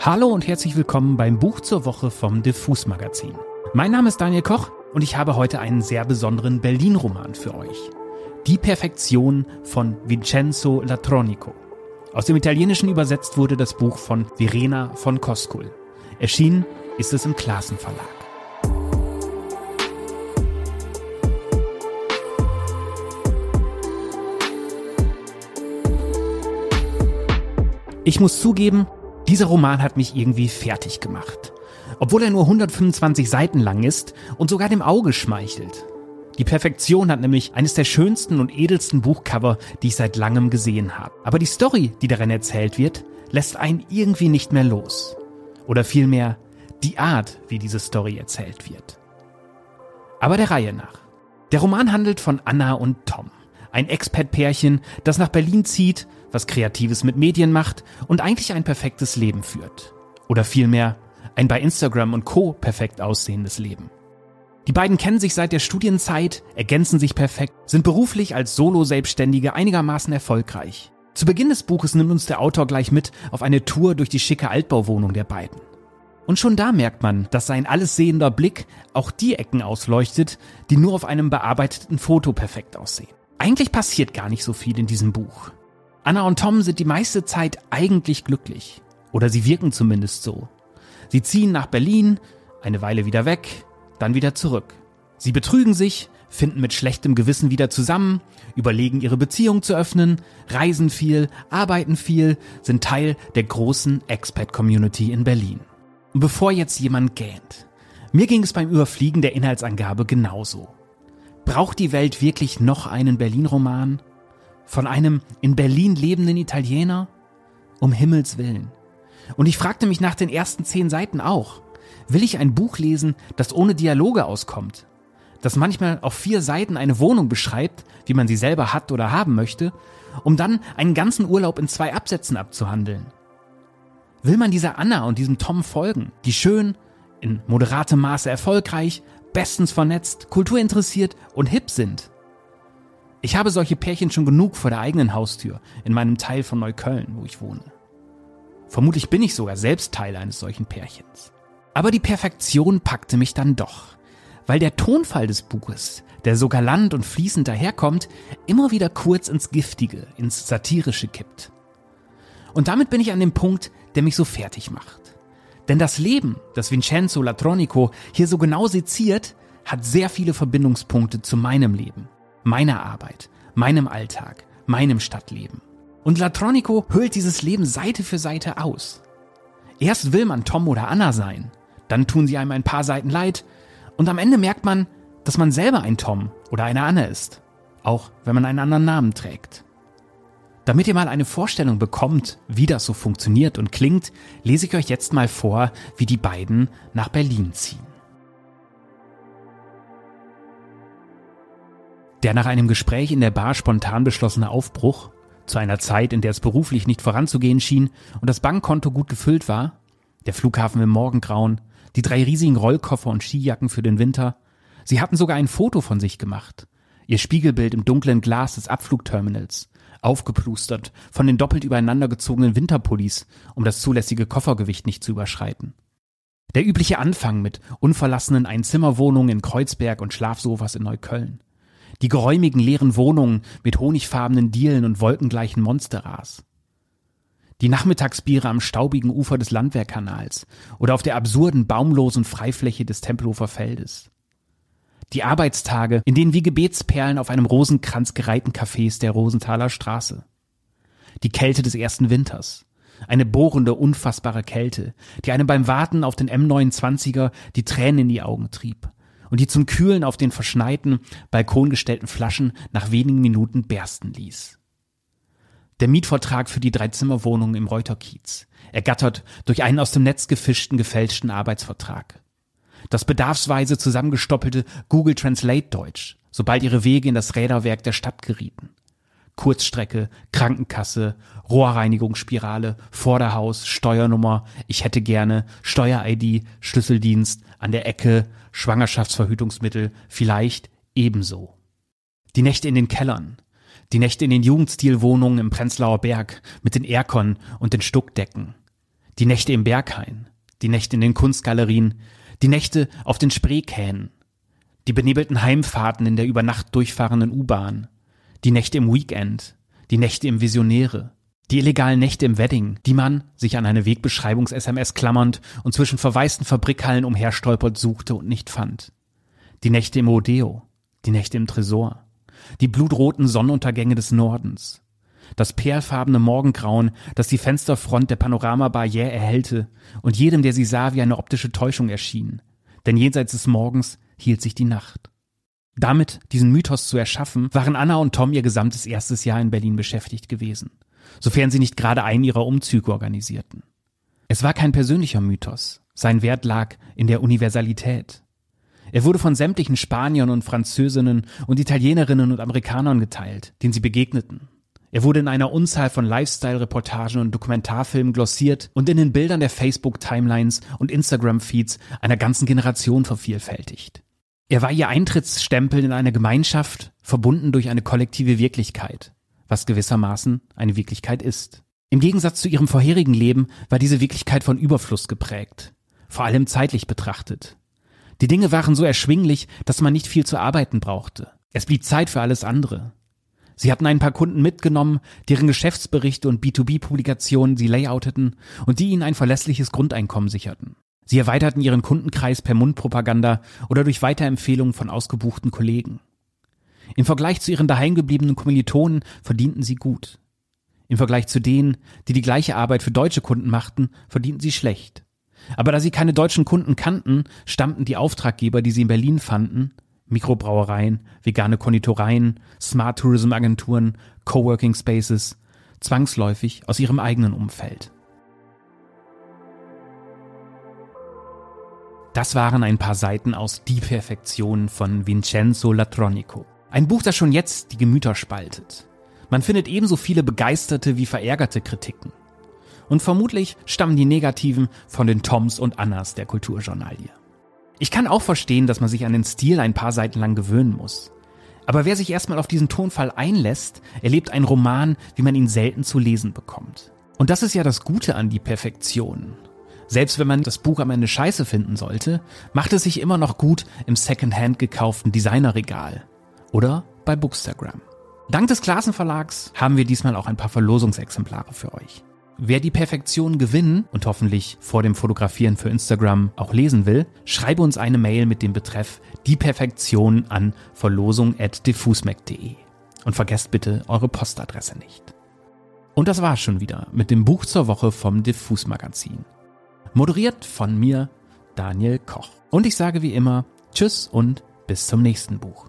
Hallo und herzlich willkommen beim Buch zur Woche vom Diffus Magazin. Mein Name ist Daniel Koch und ich habe heute einen sehr besonderen Berlin-Roman für euch. Die Perfektion von Vincenzo Latronico. Aus dem Italienischen übersetzt wurde das Buch von Verena von Koskul. Erschienen ist es im Klassen Verlag. Ich muss zugeben, dieser Roman hat mich irgendwie fertig gemacht. Obwohl er nur 125 Seiten lang ist und sogar dem Auge schmeichelt. Die Perfektion hat nämlich eines der schönsten und edelsten Buchcover, die ich seit langem gesehen habe. Aber die Story, die darin erzählt wird, lässt einen irgendwie nicht mehr los. Oder vielmehr die Art, wie diese Story erzählt wird. Aber der Reihe nach. Der Roman handelt von Anna und Tom. Ein Expat-Pärchen, das nach Berlin zieht, was Kreatives mit Medien macht und eigentlich ein perfektes Leben führt. Oder vielmehr ein bei Instagram und Co. perfekt aussehendes Leben. Die beiden kennen sich seit der Studienzeit, ergänzen sich perfekt, sind beruflich als Solo-Selbstständige einigermaßen erfolgreich. Zu Beginn des Buches nimmt uns der Autor gleich mit auf eine Tour durch die schicke Altbauwohnung der beiden. Und schon da merkt man, dass sein allessehender Blick auch die Ecken ausleuchtet, die nur auf einem bearbeiteten Foto perfekt aussehen. Eigentlich passiert gar nicht so viel in diesem Buch. Anna und Tom sind die meiste Zeit eigentlich glücklich. Oder sie wirken zumindest so. Sie ziehen nach Berlin, eine Weile wieder weg, dann wieder zurück. Sie betrügen sich, finden mit schlechtem Gewissen wieder zusammen, überlegen ihre Beziehung zu öffnen, reisen viel, arbeiten viel, sind Teil der großen Expat-Community in Berlin. Und bevor jetzt jemand gähnt, mir ging es beim Überfliegen der Inhaltsangabe genauso. Braucht die Welt wirklich noch einen Berlin-Roman? Von einem in Berlin lebenden Italiener? Um Himmels willen. Und ich fragte mich nach den ersten zehn Seiten auch, will ich ein Buch lesen, das ohne Dialoge auskommt? Das manchmal auf vier Seiten eine Wohnung beschreibt, wie man sie selber hat oder haben möchte, um dann einen ganzen Urlaub in zwei Absätzen abzuhandeln? Will man dieser Anna und diesem Tom folgen, die schön, in moderatem Maße erfolgreich, bestens vernetzt, kulturinteressiert und hip sind. Ich habe solche Pärchen schon genug vor der eigenen Haustür, in meinem Teil von Neukölln, wo ich wohne. Vermutlich bin ich sogar selbst Teil eines solchen Pärchens. Aber die Perfektion packte mich dann doch, weil der Tonfall des Buches, der so galant und fließend daherkommt, immer wieder kurz ins Giftige, ins Satirische kippt. Und damit bin ich an dem Punkt, der mich so fertig macht. Denn das Leben, das Vincenzo Latronico hier so genau seziert, hat sehr viele Verbindungspunkte zu meinem Leben, meiner Arbeit, meinem Alltag, meinem Stadtleben. Und Latronico hüllt dieses Leben Seite für Seite aus. Erst will man Tom oder Anna sein, dann tun sie einem ein paar Seiten leid und am Ende merkt man, dass man selber ein Tom oder eine Anna ist, auch wenn man einen anderen Namen trägt. Damit ihr mal eine Vorstellung bekommt, wie das so funktioniert und klingt, lese ich euch jetzt mal vor, wie die beiden nach Berlin ziehen. Der nach einem Gespräch in der Bar spontan beschlossene Aufbruch, zu einer Zeit, in der es beruflich nicht voranzugehen schien und das Bankkonto gut gefüllt war, der Flughafen im Morgengrauen, die drei riesigen Rollkoffer und Skijacken für den Winter, sie hatten sogar ein Foto von sich gemacht, ihr Spiegelbild im dunklen Glas des Abflugterminals, aufgeplustert von den doppelt übereinander gezogenen Winterpullis, um das zulässige Koffergewicht nicht zu überschreiten. Der übliche Anfang mit unverlassenen Einzimmerwohnungen in Kreuzberg und Schlafsofas in Neukölln. Die geräumigen leeren Wohnungen mit honigfarbenen Dielen und wolkengleichen Monsterras. Die Nachmittagsbiere am staubigen Ufer des Landwehrkanals oder auf der absurden baumlosen Freifläche des Tempelhofer Feldes. Die Arbeitstage, in denen wie Gebetsperlen auf einem Rosenkranz gereihten Cafés der Rosenthaler Straße. Die Kälte des ersten Winters. Eine bohrende, unfassbare Kälte, die einem beim Warten auf den M29er die Tränen in die Augen trieb und die zum Kühlen auf den verschneiten, balkongestellten Flaschen nach wenigen Minuten bersten ließ. Der Mietvertrag für die Dreizimmerwohnung im Reuterkiez, ergattert durch einen aus dem Netz gefischten, gefälschten Arbeitsvertrag das bedarfsweise zusammengestoppelte Google Translate Deutsch, sobald ihre Wege in das Räderwerk der Stadt gerieten. Kurzstrecke, Krankenkasse, Rohrreinigungsspirale, Vorderhaus, Steuernummer, ich hätte gerne, Steuer-ID, Schlüsseldienst, an der Ecke, Schwangerschaftsverhütungsmittel, vielleicht ebenso. Die Nächte in den Kellern, die Nächte in den Jugendstilwohnungen im Prenzlauer Berg mit den Erkon und den Stuckdecken, Die Nächte im Berghain, die Nächte in den Kunstgalerien, die Nächte auf den Spreekähnen, die benebelten Heimfahrten in der über Nacht durchfahrenden U-Bahn, die Nächte im Weekend, die Nächte im Visionäre, die illegalen Nächte im Wedding, die man, sich an eine Wegbeschreibungs-SMS klammernd und zwischen verwaisten Fabrikhallen umherstolpert suchte und nicht fand. Die Nächte im Rodeo, die Nächte im Tresor, die blutroten Sonnenuntergänge des Nordens, das perlfarbene Morgengrauen, das die Fensterfront der Panoramabar jäh erhellte und jedem, der sie sah, wie eine optische Täuschung erschien. Denn jenseits des Morgens hielt sich die Nacht. Damit, diesen Mythos zu erschaffen, waren Anna und Tom ihr gesamtes erstes Jahr in Berlin beschäftigt gewesen, sofern sie nicht gerade einen ihrer Umzüge organisierten. Es war kein persönlicher Mythos, sein Wert lag in der Universalität. Er wurde von sämtlichen Spaniern und Französinnen und Italienerinnen und Amerikanern geteilt, denen sie begegneten. Er wurde in einer Unzahl von Lifestyle-Reportagen und Dokumentarfilmen glossiert und in den Bildern der Facebook-Timelines und Instagram-Feeds einer ganzen Generation vervielfältigt. Er war ihr Eintrittsstempel in eine Gemeinschaft, verbunden durch eine kollektive Wirklichkeit, was gewissermaßen eine Wirklichkeit ist. Im Gegensatz zu ihrem vorherigen Leben war diese Wirklichkeit von Überfluss geprägt, vor allem zeitlich betrachtet. Die Dinge waren so erschwinglich, dass man nicht viel zu arbeiten brauchte. Es blieb Zeit für alles andere. Sie hatten ein paar Kunden mitgenommen, deren Geschäftsberichte und B2B-Publikationen sie layouteten und die ihnen ein verlässliches Grundeinkommen sicherten. Sie erweiterten ihren Kundenkreis per Mundpropaganda oder durch Weiterempfehlungen von ausgebuchten Kollegen. Im Vergleich zu ihren daheimgebliebenen Kommilitonen verdienten sie gut. Im Vergleich zu denen, die die gleiche Arbeit für deutsche Kunden machten, verdienten sie schlecht. Aber da sie keine deutschen Kunden kannten, stammten die Auftraggeber, die sie in Berlin fanden, Mikrobrauereien, vegane Konditoreien, Smart Tourism Agenturen, Coworking Spaces, zwangsläufig aus ihrem eigenen Umfeld. Das waren ein paar Seiten aus Die Perfektion von Vincenzo Latronico. Ein Buch, das schon jetzt die Gemüter spaltet. Man findet ebenso viele begeisterte wie verärgerte Kritiken. Und vermutlich stammen die negativen von den Toms und Annas der Kulturjournalie. Ich kann auch verstehen, dass man sich an den Stil ein paar Seiten lang gewöhnen muss. Aber wer sich erstmal auf diesen Tonfall einlässt, erlebt einen Roman, wie man ihn selten zu lesen bekommt. Und das ist ja das Gute an die Perfektion. Selbst wenn man das Buch am Ende scheiße finden sollte, macht es sich immer noch gut im Secondhand gekauften Designerregal. Oder bei Bookstagram. Dank des Klassenverlags haben wir diesmal auch ein paar Verlosungsexemplare für euch. Wer die Perfektion gewinnen und hoffentlich vor dem Fotografieren für Instagram auch lesen will, schreibe uns eine Mail mit dem Betreff Die Perfektion an verlosung.diffusmac.de. Und vergesst bitte eure Postadresse nicht. Und das war's schon wieder mit dem Buch zur Woche vom Diffus Magazin. Moderiert von mir, Daniel Koch. Und ich sage wie immer Tschüss und bis zum nächsten Buch.